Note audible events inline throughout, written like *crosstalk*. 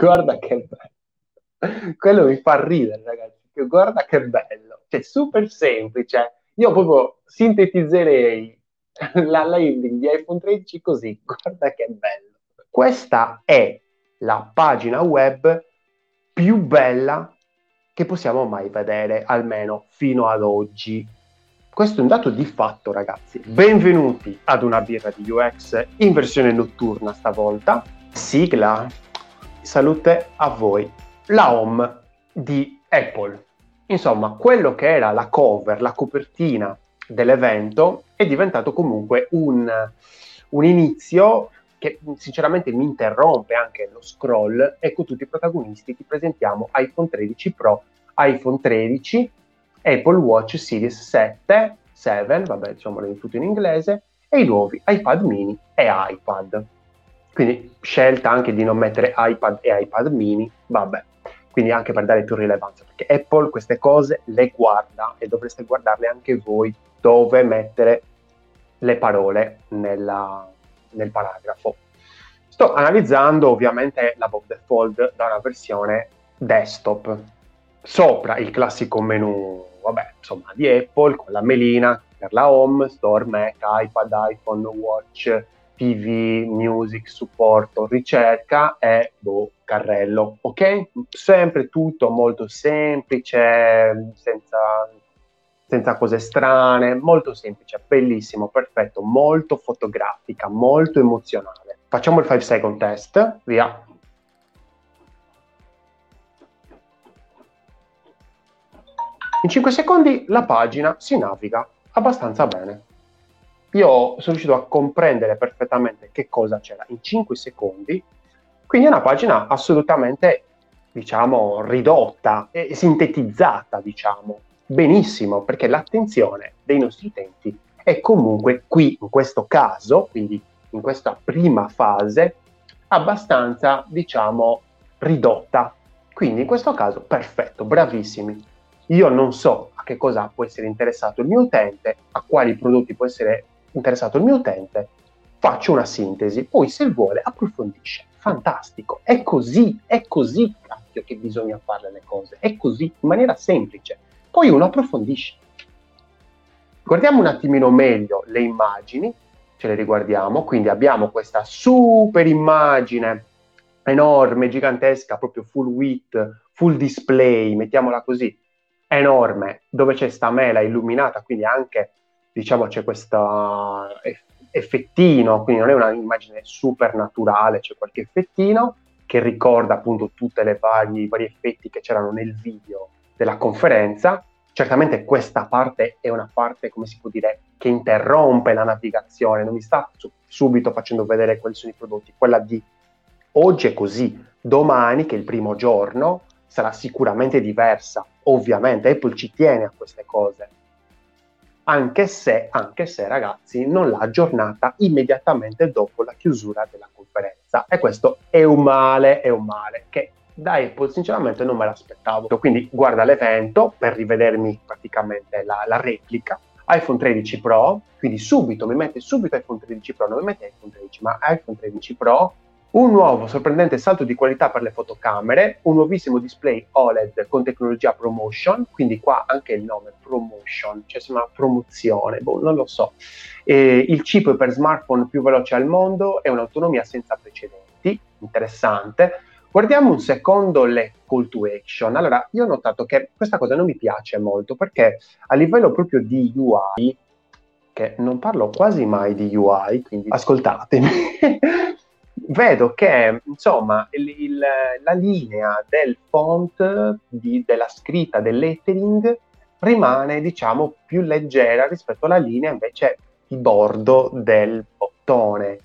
guarda che bello. Quello mi fa ridere, ragazzi. Guarda che bello. Cioè, super semplice. Io proprio sintetizzerei la landing di iPhone 13 così. Guarda che bello. Questa è la pagina web più bella che possiamo mai vedere, almeno fino ad oggi. Questo è un dato di fatto, ragazzi. Benvenuti ad una birra di UX in versione notturna stavolta. Sigla. Salute a voi. La home di Apple. Insomma, quello che era la cover, la copertina dell'evento è diventato comunque un, un inizio che sinceramente mi interrompe anche lo scroll e con tutti i protagonisti ti presentiamo iPhone 13 Pro, iPhone 13, Apple Watch Series 7, 7, vabbè diciamo tutto in inglese, e i nuovi iPad mini e iPad. Quindi scelta anche di non mettere iPad e iPad mini, vabbè, quindi anche per dare più rilevanza, perché Apple queste cose le guarda e dovreste guardarle anche voi dove mettere le parole nella, nel paragrafo. Sto analizzando ovviamente la Bob Fold da una versione desktop. Sopra il classico menu, vabbè, insomma, di Apple con la melina per la home, store, Mac, iPad, iPhone, Watch, TV, music, supporto, ricerca e boh, carrello, ok? Sempre tutto molto semplice, senza senza cose strane, molto semplice, bellissimo, perfetto, molto fotografica, molto emozionale. Facciamo il 5 second test, via. In 5 secondi la pagina si naviga abbastanza bene. Io sono riuscito a comprendere perfettamente che cosa c'era in 5 secondi, quindi è una pagina assolutamente, diciamo, ridotta e sintetizzata, diciamo benissimo perché l'attenzione dei nostri utenti è comunque qui, in questo caso, quindi in questa prima fase, abbastanza, diciamo, ridotta. Quindi in questo caso, perfetto, bravissimi. Io non so a che cosa può essere interessato il mio utente, a quali prodotti può essere interessato il mio utente, faccio una sintesi, poi se vuole approfondisce. Fantastico, è così, è così, cacchio, che bisogna fare le cose, è così, in maniera semplice poi uno approfondisce. Guardiamo un attimino meglio le immagini, ce le riguardiamo, quindi abbiamo questa super immagine enorme, gigantesca, proprio full width, full display, mettiamola così, enorme, dove c'è sta mela illuminata, quindi anche, diciamo, c'è questo effettino, quindi non è un'immagine super naturale, c'è qualche effettino che ricorda appunto tutti i vari effetti che c'erano nel video della conferenza. Certamente questa parte è una parte, come si può dire, che interrompe la navigazione, non mi sta su- subito facendo vedere quali sono i prodotti. Quella di oggi è così, domani, che è il primo giorno, sarà sicuramente diversa. Ovviamente Apple ci tiene a queste cose. Anche se, anche se, ragazzi, non l'ha aggiornata immediatamente dopo la chiusura della conferenza. E questo è un male, è un male che da Apple sinceramente non me l'aspettavo. Quindi guarda l'evento per rivedermi praticamente la, la replica iPhone 13 Pro, quindi subito mi mette subito iPhone 13 Pro, non mi mette iPhone 13 ma iPhone 13 Pro, un nuovo sorprendente salto di qualità per le fotocamere, un nuovissimo display OLED con tecnologia ProMotion, quindi qua anche il nome ProMotion, cioè sembra promozione, boh, non lo so. E il chip per smartphone più veloce al mondo e un'autonomia senza precedenti, interessante. Guardiamo un secondo le call to action. Allora, io ho notato che questa cosa non mi piace molto perché a livello proprio di UI, che non parlo quasi mai di UI, quindi ascoltatemi, *laughs* vedo che insomma il, il, la linea del font, di, della scritta, del lettering rimane diciamo più leggera rispetto alla linea invece di bordo del bottone.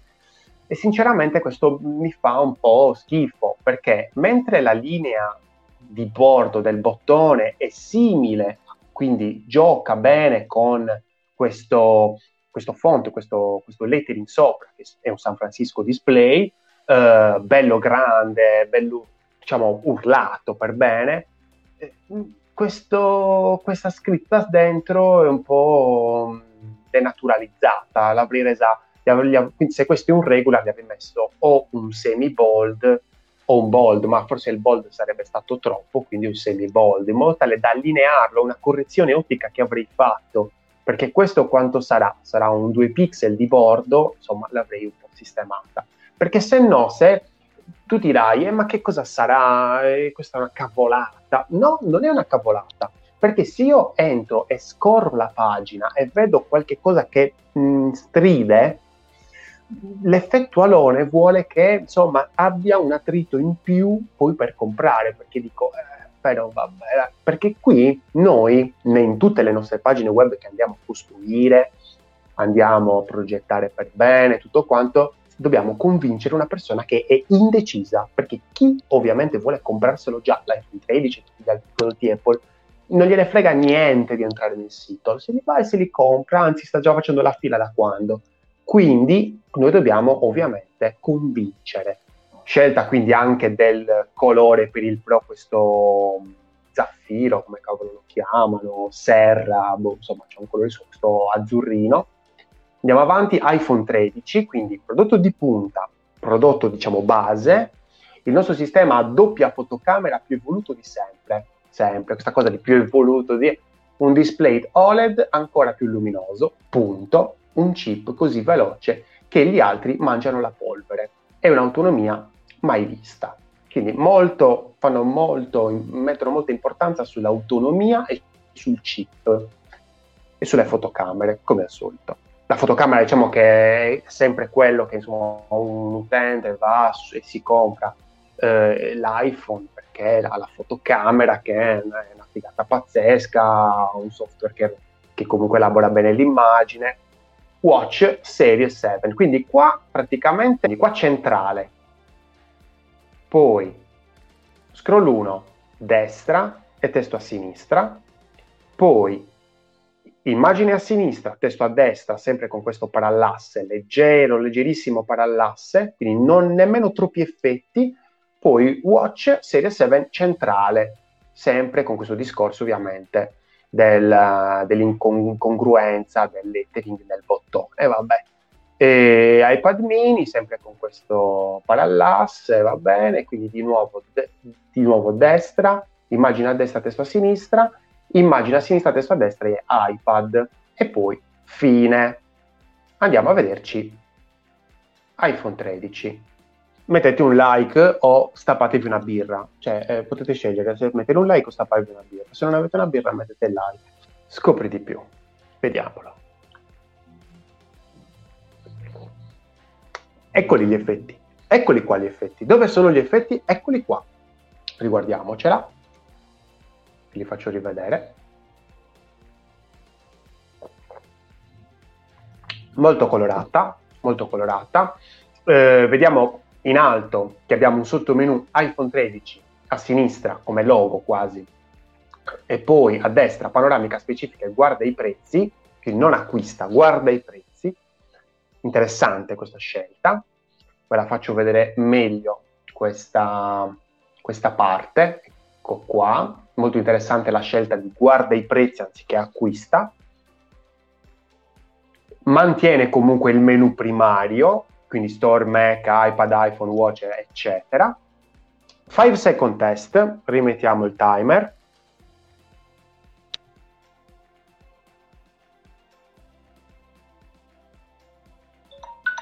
E sinceramente questo mi fa un po' schifo perché mentre la linea di bordo del bottone è simile, quindi gioca bene con questo, questo font, questo, questo lettering sopra, che è un San Francisco display, eh, bello grande, bello diciamo urlato per bene, eh, questo, questa scritta dentro è un po' denaturalizzata, l'avrei resa quindi se questo è un regular gli avrei messo o un semi bold o un bold, ma forse il bold sarebbe stato troppo, quindi un semi bold, in modo tale da allinearlo una correzione ottica che avrei fatto, perché questo quanto sarà? Sarà un 2 pixel di bordo, insomma l'avrei un po' sistemata. Perché se no, se tu dirai, eh, ma che cosa sarà? Eh, questa è una cavolata. No, non è una cavolata, perché se io entro e scorro la pagina e vedo qualche cosa che mh, stride, l'effetto alone vuole che insomma abbia un attrito in più poi per comprare perché dico eh, però vabbè perché qui noi in tutte le nostre pagine web che andiamo a costruire andiamo a progettare per bene tutto quanto dobbiamo convincere una persona che è indecisa perché chi ovviamente vuole comprarselo già l'iPhone 13 tutti gli prodotti Apple non gliene frega niente di entrare nel sito se li va e se li compra anzi sta già facendo la fila da quando quindi noi dobbiamo ovviamente convincere. Scelta quindi anche del colore per il Pro, questo zaffiro, come cavolo lo chiamano, serra, boh, insomma c'è un colore su questo azzurrino. Andiamo avanti, iPhone 13, quindi prodotto di punta, prodotto diciamo base, il nostro sistema ha doppia fotocamera più evoluto di sempre, sempre, questa cosa di più evoluto di un display OLED ancora più luminoso, punto, un chip così veloce che gli altri mangiano la polvere. È un'autonomia mai vista. Quindi molto, fanno molto, mettono molta importanza sull'autonomia e sul chip e sulle fotocamere, come al solito. La fotocamera diciamo che è sempre quello che insomma, un utente va e si compra eh, l'iPhone perché ha la fotocamera che è una, una figata pazzesca, un software che, che comunque elabora bene l'immagine, Watch Series 7. Quindi qua praticamente, qua centrale. Poi scroll 1, destra e testo a sinistra. Poi immagine a sinistra, testo a destra, sempre con questo parallasse, leggero, leggerissimo parallasse, quindi non nemmeno troppi effetti. Poi Watch Series 7 centrale, sempre con questo discorso ovviamente del, dell'incongruenza del lettering nel bottone. Vabbè. E iPad mini, sempre con questo parallasse, va bene, quindi di nuovo, de- di nuovo destra, immagina a destra, testo a sinistra, immagina a sinistra, testo a destra e iPad, e poi fine. Andiamo a vederci iPhone 13 mettete un like o stappatevi una birra. Cioè, eh, potete scegliere se mettere un like o stappatevi una birra. Se non avete una birra, mettete il like. Scopri di più. Vediamolo. Eccoli gli effetti. Eccoli qua gli effetti. Dove sono gli effetti? Eccoli qua. Riguardiamocela. Li faccio rivedere. Molto colorata, molto colorata. Eh, vediamo in alto che abbiamo un sottomenu iPhone 13 a sinistra come logo quasi e poi a destra panoramica specifica guarda i prezzi, quindi non acquista, guarda i prezzi. Interessante questa scelta. Ve la faccio vedere meglio questa, questa parte. Ecco qua. Molto interessante la scelta di guarda i prezzi anziché acquista. Mantiene comunque il menu primario, quindi Store, Mac, iPad, iPhone, Watch, eccetera. 5 second test, rimettiamo il timer.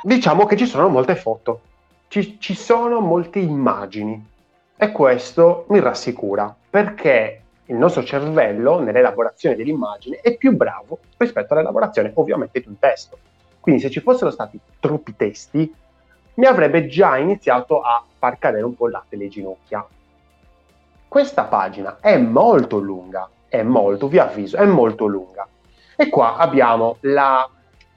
Diciamo che ci sono molte foto, ci, ci sono molte immagini e questo mi rassicura perché il nostro cervello nell'elaborazione dell'immagine è più bravo rispetto all'elaborazione ovviamente di un testo. Quindi se ci fossero stati troppi testi, mi avrebbe già iniziato a far cadere un po' il latte le ginocchia. Questa pagina è molto lunga, è molto, vi avviso, è molto lunga. E qua abbiamo la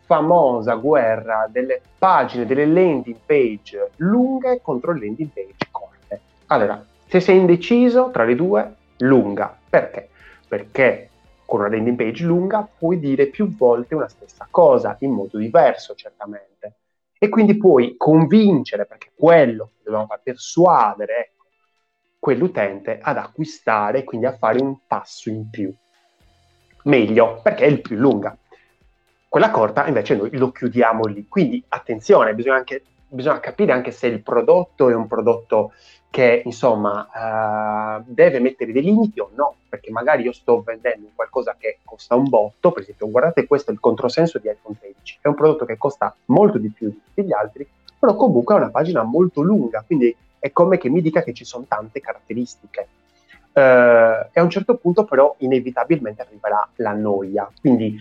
famosa guerra delle pagine, delle landing page lunghe contro le landing page corte. Allora, se sei indeciso tra le due, lunga. Perché? Perché con una landing page lunga puoi dire più volte una stessa cosa, in modo diverso certamente. E quindi puoi convincere, perché quello che dobbiamo far persuadere ecco, quell'utente ad acquistare, quindi a fare un passo in più. Meglio, perché è il più lunga. Quella corta invece noi lo chiudiamo lì. Quindi attenzione, bisogna anche bisogna capire anche se il prodotto è un prodotto che insomma uh, deve mettere dei limiti o no, perché magari io sto vendendo qualcosa che costa un botto, per esempio guardate questo è il controsenso di iPhone 13, è un prodotto che costa molto di più di tutti gli altri, però comunque ha una pagina molto lunga, quindi è come che mi dica che ci sono tante caratteristiche. Uh, e a un certo punto però inevitabilmente arriverà la noia, quindi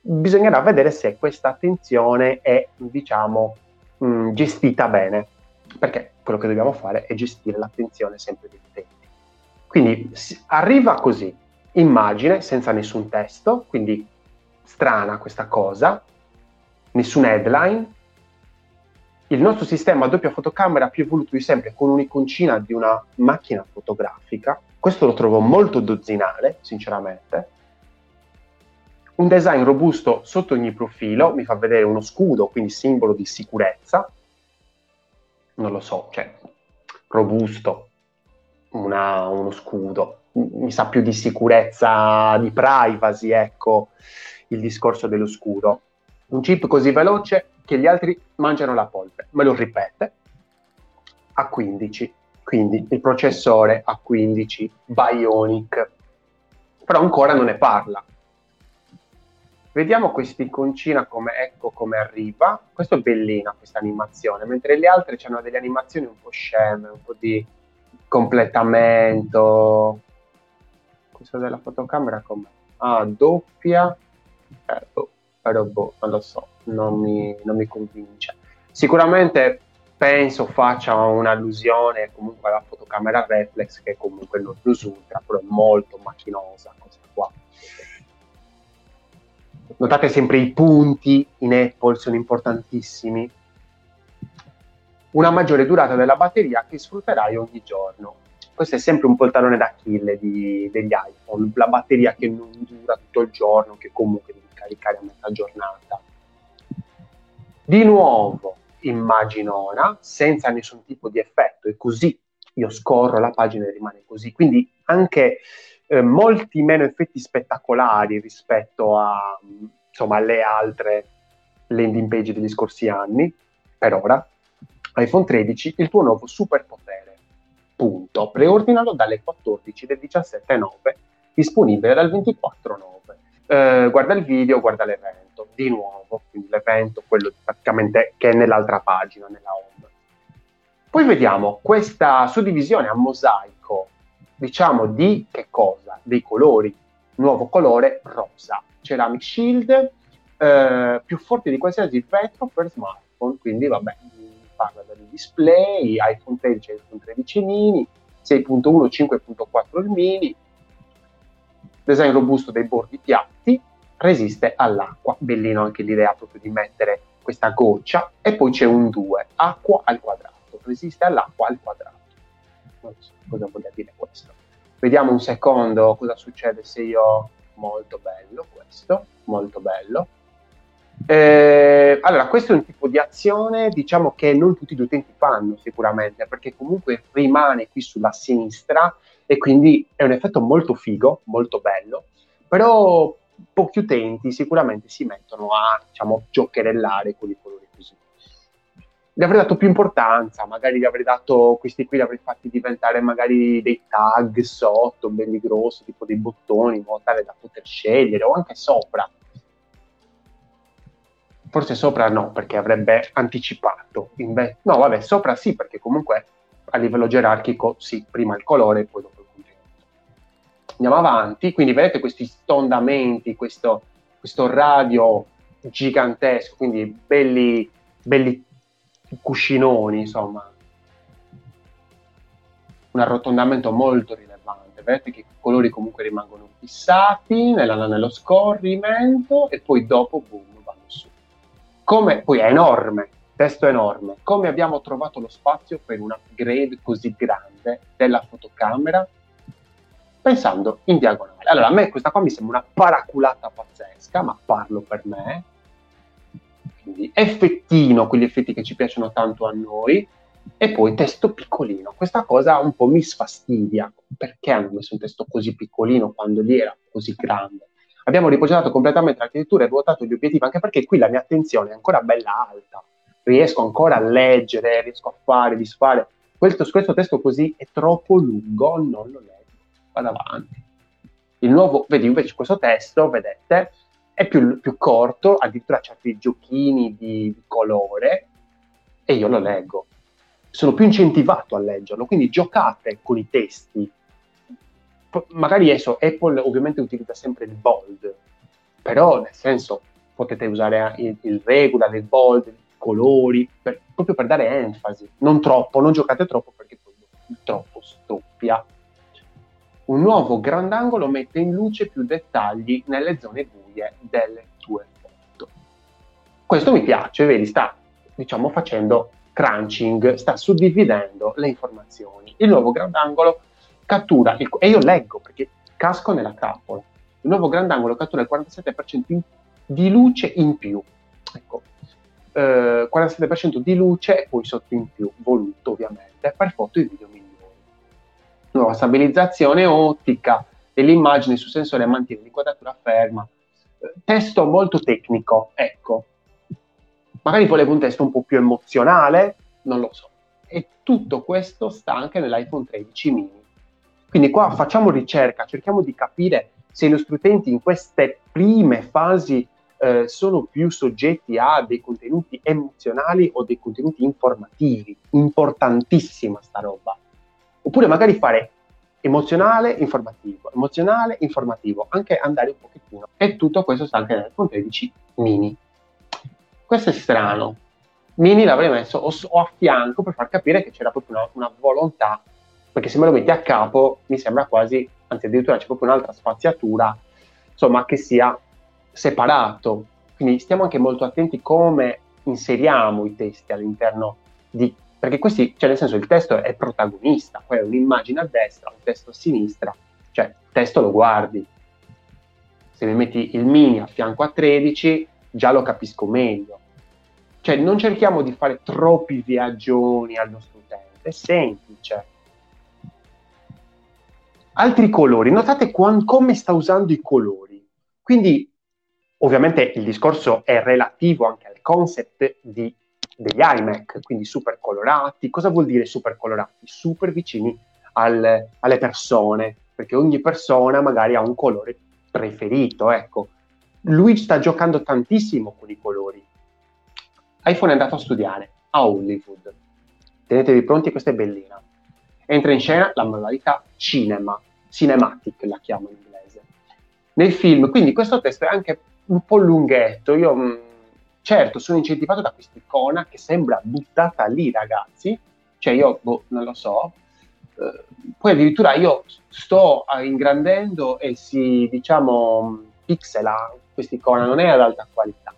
bisognerà vedere se questa attenzione è diciamo mh, mm, gestita bene, perché quello che dobbiamo fare è gestire l'attenzione sempre degli utenti. Quindi arriva così, immagine senza nessun testo, quindi strana questa cosa, nessun headline. Il nostro sistema a doppia fotocamera più evoluto di sempre con un'iconcina di una macchina fotografica. Questo lo trovo molto dozzinale, sinceramente. Un design robusto sotto ogni profilo, mi fa vedere uno scudo, quindi simbolo di sicurezza. Non lo so, cioè, robusto, una, uno scudo. Mi sa più di sicurezza, di privacy, ecco, il discorso dello scudo. Un chip così veloce che gli altri mangiano la polvere. Me lo ripete. A 15. Quindi il processore A15 Bionic. Però ancora non ne parla Vediamo quest'iconcina come, ecco come arriva. Questo è bellina questa animazione, mentre le altre hanno delle animazioni un po' sceme, un po' di completamento. Questo della fotocamera come? Ah, doppia. Eh, boh, però non lo so, non mi, non mi convince. Sicuramente penso faccia un'allusione comunque alla fotocamera reflex che comunque non risulta, però è molto macchinosa questa qua notate sempre i punti in Apple sono importantissimi. Una maggiore durata della batteria che sfrutterai ogni giorno. Questo è sempre un po' il talone d'Achille di, degli iPhone, la batteria che non dura tutto il giorno, che comunque devi caricare a metà giornata. Di nuovo, immaginona, senza nessun tipo di effetto, e così io scorro la pagina e rimane così. Quindi anche eh, molti meno effetti spettacolari rispetto a, insomma, alle altre landing page degli scorsi anni, per ora. iPhone 13, il tuo nuovo superpotere. Punto. Preordinalo dalle 14 del 17.9, disponibile dal 24.9. Eh, guarda il video, guarda l'evento, di nuovo, quindi l'evento, quello praticamente che è nell'altra pagina, nella home. Poi vediamo questa suddivisione a mosaico diciamo di che cosa? Dei colori. Nuovo colore rosa. Ceramic Shield, eh, più forte di qualsiasi vetro per smartphone, quindi vabbè, parla del display, iPhone 13 iPhone 13 mini, 6.1, 5.4 il mini, design robusto dei bordi piatti, resiste all'acqua, bellino anche l'idea proprio di mettere questa goccia, e poi c'è un 2, acqua al quadrato, resiste all'acqua al quadrato cosa voglia dire questo. Vediamo un secondo cosa succede se io... Molto bello questo, molto bello. Eh, allora, questo è un tipo di azione, diciamo che non tutti gli utenti fanno sicuramente, perché comunque rimane qui sulla sinistra e quindi è un effetto molto figo, molto bello, però pochi utenti sicuramente si mettono a, diciamo, giocherellare con i colori gli avrei dato più importanza, magari gli avrei dato questi qui, li avrei fatti diventare magari dei tag sotto, belli grossi, tipo dei bottoni, in modo tale da poter scegliere, o anche sopra. Forse sopra no, perché avrebbe anticipato. Inve- no, vabbè, sopra sì, perché comunque a livello gerarchico sì, prima il colore e poi dopo il contenuto. Andiamo avanti, quindi vedete questi stondamenti, questo, questo radio gigantesco, quindi belli, belli cuscinoni, insomma, un arrotondamento molto rilevante. Vedete che i colori comunque rimangono fissati nella, nello scorrimento e poi dopo, boom, vanno su. Come, poi è enorme, testo enorme. Come abbiamo trovato lo spazio per un upgrade così grande della fotocamera? Pensando in diagonale. Allora, a me questa qua mi sembra una paraculata pazzesca, ma parlo per me quindi effettino, quegli effetti che ci piacciono tanto a noi, e poi testo piccolino. Questa cosa un po' mi sfastidia. Perché hanno messo un testo così piccolino quando lì era così grande? Abbiamo riposato completamente l'architettura e ruotato gli obiettivi, anche perché qui la mia attenzione è ancora bella alta. riesco ancora a leggere, riesco a fare, disfare. Questo, questo testo così è troppo lungo, non lo leggo, vado avanti. Il nuovo, vedi invece questo testo, vedete, è più, più corto, addirittura certi giochini di, di colore e io lo leggo. Sono più incentivato a leggerlo, quindi giocate con i testi. Magari adesso Apple ovviamente utilizza sempre il bold, però nel senso potete usare il, il regular, il bold, i colori, per, proprio per dare enfasi. Non troppo, non giocate troppo perché poi troppo stoppia un nuovo grandangolo mette in luce più dettagli nelle zone buie delle tue foto. Questo mi piace, vedi, sta diciamo facendo crunching, sta suddividendo le informazioni. Il nuovo grandangolo cattura, il, e io leggo perché casco nella trappola, il nuovo grandangolo cattura il 47% in, di luce in più. Ecco, eh, 47% di luce e poi sotto in più, voluto ovviamente, per foto e video migliori nuova stabilizzazione ottica dell'immagine su sensore mantiene l'inquadratura ferma. Testo molto tecnico, ecco. Magari volevo un testo un po' più emozionale, non lo so. E tutto questo sta anche nell'iPhone 13 mini. Quindi qua facciamo ricerca, cerchiamo di capire se i nostri utenti in queste prime fasi eh, sono più soggetti a dei contenuti emozionali o dei contenuti informativi. Importantissima sta roba. Oppure magari fare emozionale, informativo, emozionale, informativo, anche andare un pochettino. E tutto questo sta anche nel iPhone 13 mini. Questo è strano. Mini l'avrei messo o, o a fianco per far capire che c'era proprio una, una, volontà, perché se me lo metti a capo mi sembra quasi, anzi addirittura c'è proprio un'altra spaziatura, insomma, che sia separato. Quindi stiamo anche molto attenti come inseriamo i testi all'interno di perché questi, cioè nel senso il testo è protagonista, poi è un'immagine a destra, un testo a sinistra, cioè il testo lo guardi. Se mi metti il mini a fianco a 13, già lo capisco meglio. Cioè non cerchiamo di fare troppi viaggioni al nostro utente, è semplice. Altri colori, notate quan- come sta usando i colori. Quindi ovviamente il discorso è relativo anche al concept di degli iMac, quindi super colorati. Cosa vuol dire super colorati? Super vicini al, alle persone, perché ogni persona magari ha un colore preferito, ecco. Lui sta giocando tantissimo con i colori. iPhone è andato a studiare a Hollywood. Tenetevi pronti, questa è bellina. Entra in scena la modalità cinema, cinematic la chiamo in inglese. Nel film, quindi questo testo è anche un po' lunghetto, io mm, Certo, sono incentivato da questa icona che sembra buttata lì, ragazzi. Cioè, io boh, non lo so. Eh, poi addirittura io sto ingrandendo e si, diciamo, pixela questa icona, non è ad alta qualità.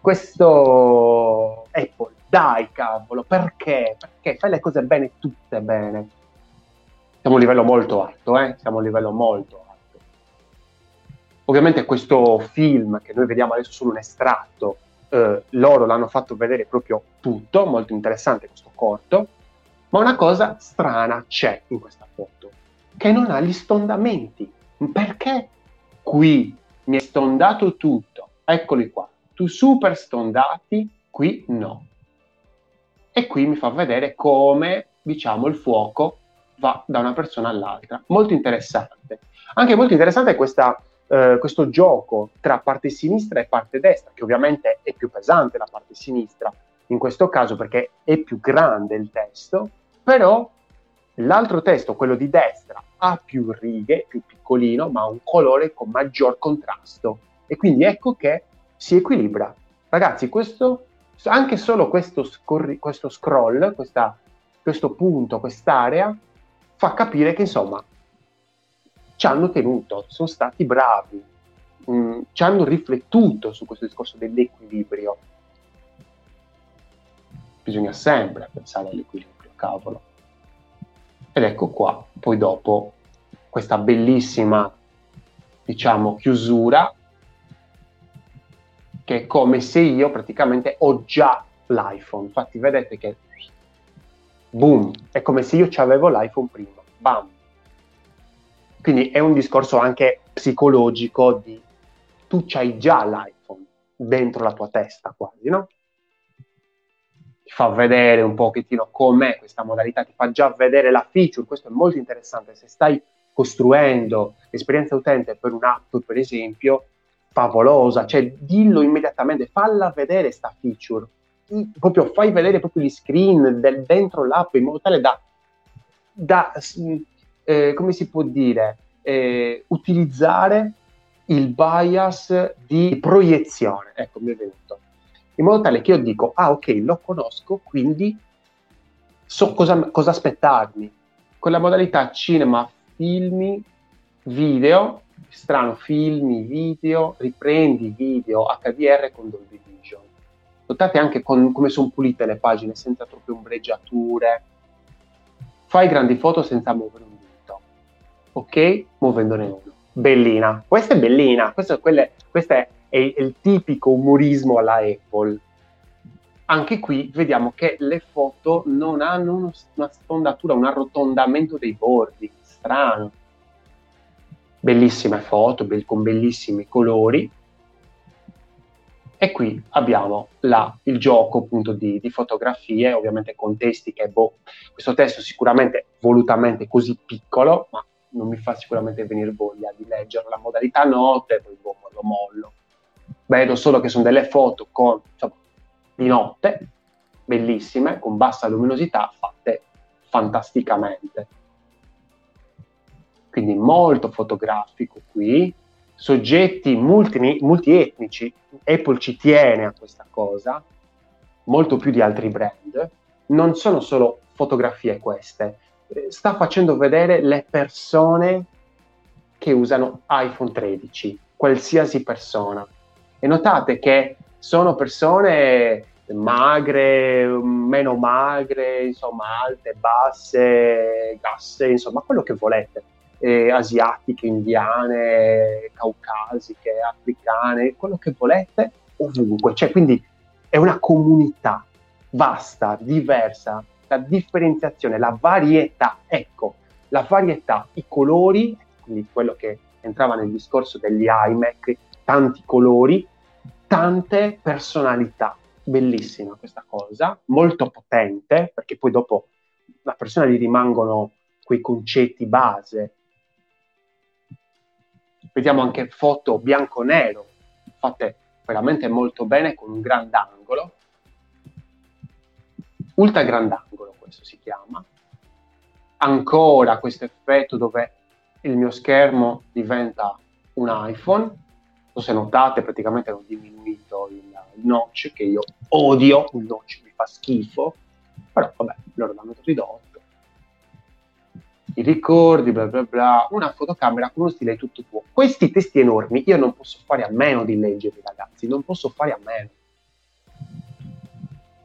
Questo Apple, dai cavolo, perché? Perché fai le cose bene, tutte bene. Siamo a un livello molto alto, eh? Siamo a un livello molto alto. Ovviamente questo film che noi vediamo adesso solo un estratto, eh, loro l'hanno fatto vedere proprio tutto, molto interessante questo corto, ma una cosa strana c'è in questa foto, che non ha gli stondamenti. Perché qui mi è stondato tutto? Eccoli qua, tu super stondati, qui no. E qui mi fa vedere come, diciamo, il fuoco va da una persona all'altra. Molto interessante. Anche molto interessante questa eh, questo gioco tra parte sinistra e parte destra, che ovviamente è più pesante la parte sinistra in questo caso perché è più grande il testo, però l'altro testo, quello di destra, ha più righe, più piccolino, ma un colore con maggior contrasto. E quindi ecco che si equilibra. Ragazzi, questo, anche solo questo, scorri, questo scroll, questa, questo punto, quest'area, fa capire che insomma ci hanno tenuto, sono stati bravi, mh, mm, ci hanno riflettuto su questo discorso dell'equilibrio. Bisogna sempre pensare all'equilibrio, cavolo. Ed ecco qua, poi dopo questa bellissima, diciamo, chiusura, che è come se io praticamente ho già l'iPhone. Infatti vedete che, boom, è come se io avevo l'iPhone prima, bam, quindi è un discorso anche psicologico di tu c'hai già l'iPhone dentro la tua testa quasi, no? ti fa vedere un pochettino com'è questa modalità, ti fa già vedere la feature, questo è molto interessante, se stai costruendo esperienza utente per un'app, per esempio, favolosa, cioè dillo immediatamente, falla vedere sta feature, proprio fai vedere proprio gli screen del dentro l'app in modo tale da, da eh, come si può dire, eh, utilizzare il bias di proiezione, ecco mi è venuto, in modo tale che io dico, ah ok, lo conosco, quindi so cosa, cosa aspettarmi. Con la modalità cinema, filmi, video, strano, filmi, video, riprendi video HDR con Dolby Vision. Notate anche con, come sono pulite le pagine, senza troppe ombreggiature. Fai grandi foto senza muovere un. Ok? Muovendone uno. Bellina. Questa è bellina. Questo, quelle, questo è, è, il tipico umorismo alla Apple. Anche qui vediamo che le foto non hanno uno, una sfondatura, un arrotondamento dei bordi. Strano bellissime foto be- con bellissimi colori. E qui abbiamo la, il gioco appunto di, di, fotografie, ovviamente con testi che, boh, questo testo sicuramente volutamente così piccolo, ma non mi fa sicuramente venire voglia di leggere. La modalità notte, poi boh, lo mollo. Vedo solo che sono delle foto con, insomma, di notte, bellissime, con bassa luminosità, fatte fantasticamente. Quindi molto fotografico qui, soggetti multi, multietnici, Apple ci tiene a questa cosa, molto più di altri brand, non sono solo fotografie queste, sta facendo vedere le persone che usano iPhone 13, qualsiasi persona. E notate che sono persone magre, meno magre, insomma, alte, basse, gasse, insomma, quello che volete eh, asiatiche, indiane, caucasiche, africane, quello che volete, ovunque. Cioè, quindi è una comunità vasta, diversa, la differenziazione, la varietà, ecco, la varietà, i colori, quindi quello che entrava nel discorso degli iMac, tanti colori, tante personalità. Bellissima questa cosa, molto potente, perché poi dopo la persona gli rimangono quei concetti base vediamo anche foto bianco-nero, fatte veramente molto bene con un grandangolo, ultra grandangolo questo si chiama, ancora questo effetto dove il mio schermo diventa un iPhone, non so se notate praticamente ho diminuito il, notch che io odio, il notch mi fa schifo, però vabbè, loro l'hanno ridotto i ricordi, bla bla bla, una fotocamera con uno stile tutto tuo. Questi testi enormi io non posso fare a meno di leggerli, ragazzi, non posso fare a meno.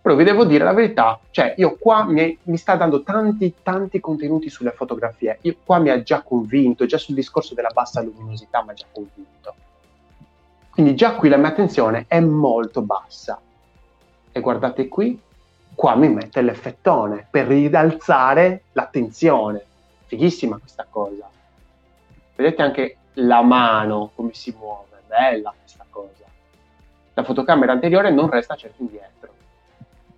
Però vi devo dire la verità, cioè io qua mi, mi sta dando tanti, tanti contenuti sulle fotografie, io qua mi ha già convinto, già sul discorso della bassa luminosità mi ha già convinto. Quindi già qui la mia attenzione è molto bassa. E guardate qui, qua mi mette l'effettone per rialzare l'attenzione fighissima questa cosa. Vedete anche la mano come si muove, bella questa cosa. La fotocamera anteriore non resta certo indietro.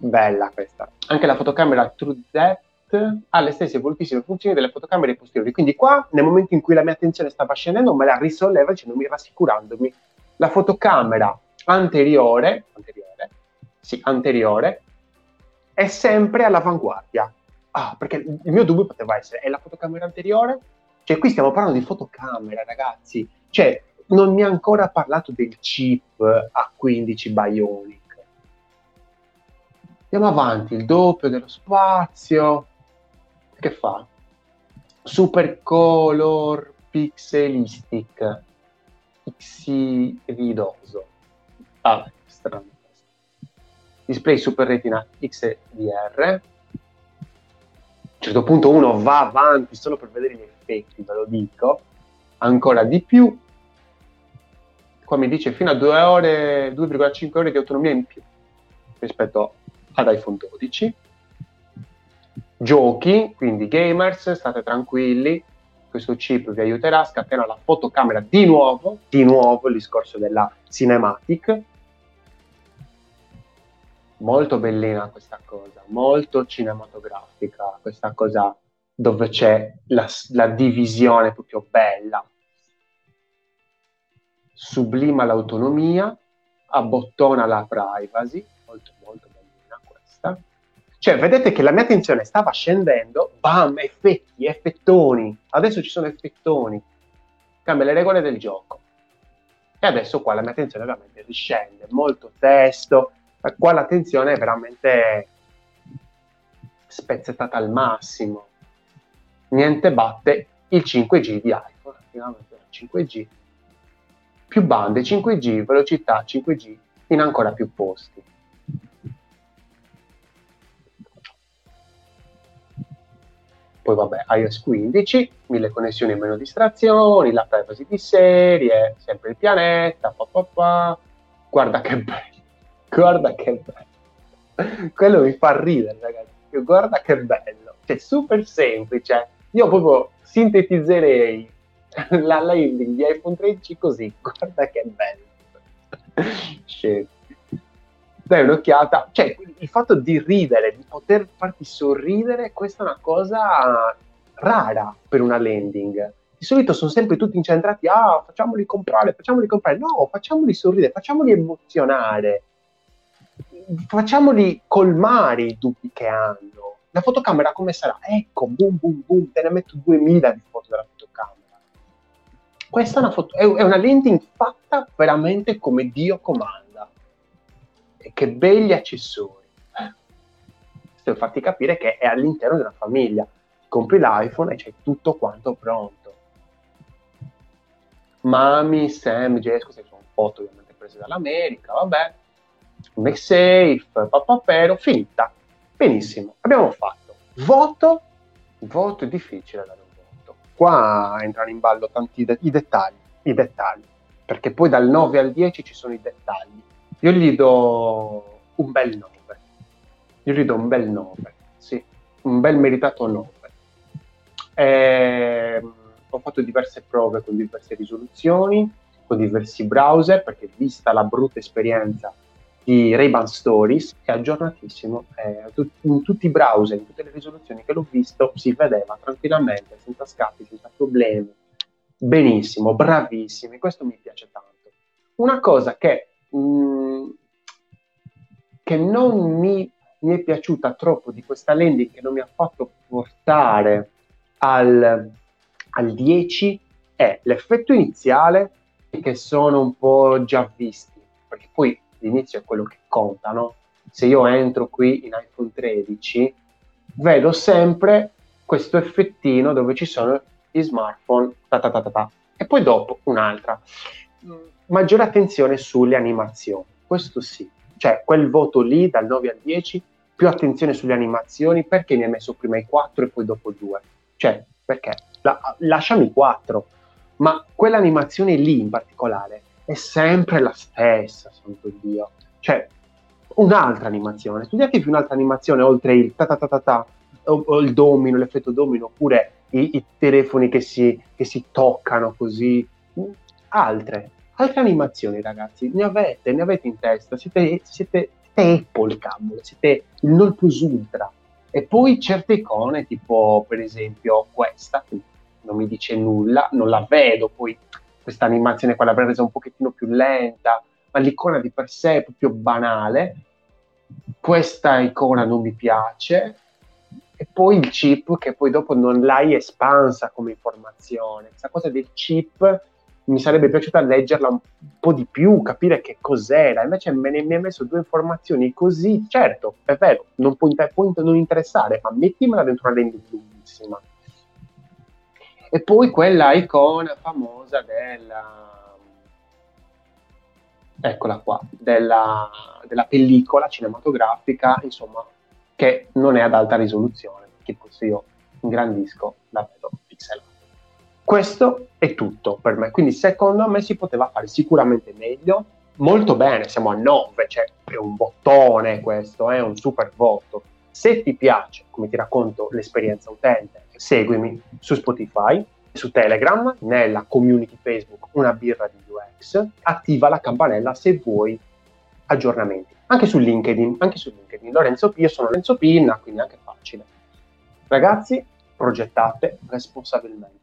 Bella questa. Anche la fotocamera True ha le stesse evolutissime funzioni delle fotocamere posteriori. Quindi qua, nel momento in cui la mia attenzione stava scendendo, me la risolleva dicendomi, rassicurandomi. La fotocamera anteriore, anteriore, sì, anteriore, è sempre all'avanguardia ah, perché il mio dubbio poteva essere, è la fotocamera anteriore? Cioè, qui stiamo parlando di fotocamera, ragazzi. Cioè, non mi ha ancora parlato del chip A15 Bionic. Andiamo avanti, il doppio dello spazio. Che fa? Super Color Pixelistic. Xiridoso. Ah, strano. Display Super Retina XDR a un certo punto uno va avanti solo per vedere gli effetti, ve lo dico, ancora di più. Qua mi dice fino a 2 ore, 2,5 ore di autonomia in più rispetto ad iPhone 12. Giochi, quindi gamers, state tranquilli, questo chip vi aiuterà a scatenare la fotocamera di nuovo, di nuovo il discorso della cinematic. molto bellina questa cosa, molto cinematografica, questa cosa dove c'è la, la divisione proprio bella. Sublima l'autonomia, abbottona la privacy, questa. Cioè, vedete che la mia attenzione stava scendendo, bam, effetti, effettoni, adesso ci sono effettoni, cambia le regole del gioco. E adesso qua la mia attenzione veramente riscende, molto testo, qua l'attenzione è veramente spezzettata al massimo. Niente batte il 5G di iPhone, finalmente 5G, più bande 5G, velocità 5G in ancora più posti. Poi vabbè, iOS 15, mille connessioni e meno distrazioni, la privacy di serie, sempre il pianeta, pa, pa, pa. guarda che bello, guarda che bello. Quello mi fa ridere, ragazzi, guarda che bello, cioè super semplice. Io proprio sintetizzerei la landing di iPhone 13 così, guarda che bello. Scemo dai un'occhiata, cioè il fatto di ridere, di poter farti sorridere, questa è una cosa rara per una landing. Di solito sono sempre tutti incentrati, ah, facciamoli comprare, facciamoli comprare. No, facciamoli sorridere, facciamoli emozionare, facciamoli colmare i dubbi che hanno. La fotocamera come sarà? Ecco, boom, boom, boom, te ne metto 2000 di foto della fotocamera. Questa è una, foto, è una landing fatta veramente come Dio comanda che begli accessori. Questo per farti capire che è all'interno una famiglia. Compri l'iPhone e c'è tutto quanto pronto. Mami, Sam, Jess, queste sono foto ovviamente prese dall'America, vabbè. MagSafe, papapero, finita. Benissimo, abbiamo fatto. Voto, voto è difficile dare un voto. Qua entrano in ballo tanti de- i dettagli, i dettagli, perché poi dal 9 al 10 ci sono i dettagli io gli do un bel 9. Io gli do un bel 9, sì, un bel meritato 9. Eh, ho fatto diverse prove con diverse risoluzioni, con diversi browser, perché vista la brutta esperienza di Ray-Ban Stories, è aggiornatissimo. Eh, in tutti i browser, in tutte le risoluzioni che l'ho visto, si vedeva tranquillamente, senza scatti, senza problemi. Benissimo, bravissimi, questo mi piace tanto. Una cosa che mm, che non mi, mi, è piaciuta troppo di questa landing, che non mi ha fatto portare al, al 10, è l'effetto iniziale, che sono un po' già visti, perché poi l'inizio è quello che conta, no? Se io entro qui in iPhone 13, vedo sempre questo effettino dove ci sono gli smartphone, ta ta ta ta ta, e poi dopo un'altra maggiore attenzione sulle animazioni, questo sì, cioè quel voto lì dal 9 al 10, più attenzione sulle animazioni, perché mi hai messo prima i 4 e poi dopo 2? Cioè, perché? La, lasciami i 4, ma quell'animazione lì in particolare è sempre la stessa, santo Dio. Cioè, un'altra animazione, studiatevi un'altra animazione oltre il ta ta ta ta ta, o, o il domino, l'effetto domino, oppure i, i telefoni che si, che si toccano così, altre, altre animazioni, ragazzi, ne avete, ne avete in testa, siete, siete, siete Apple, cavolo, siete il non plus ultra. E poi certe icone, tipo per esempio questa, che non mi dice nulla, non la vedo, poi questa animazione qua l'avrei resa un pochettino più lenta, ma l'icona di per sé è proprio banale. Questa icona non mi piace, e poi il chip che poi dopo non l'hai espansa come informazione. Questa cosa del chip mi sarebbe piaciuta leggerla un po' di più, capire che cos'era, invece me ne mi ha messo due informazioni così, certo, è vero, non può, inter- può non interessare, ma mettimela dentro una landing lunghissima. E poi quella icona famosa della... Eccola qua, della, della pellicola cinematografica, insomma, che non è ad alta risoluzione, che questo io ingrandisco, la vedo pixelata. Questo è tutto per me, quindi secondo me si poteva fare sicuramente meglio, molto bene, siamo a 9, cioè è un bottone questo, è un super voto. Se ti piace, come ti racconto l'esperienza utente, seguimi su Spotify, su Telegram, nella community Facebook Una birra di UX, attiva la campanella se vuoi aggiornamenti. Anche su LinkedIn, anche su LinkedIn. Lorenzo P, io sono Lorenzo Pinna, quindi anche facile. Ragazzi, progettate responsabilmente.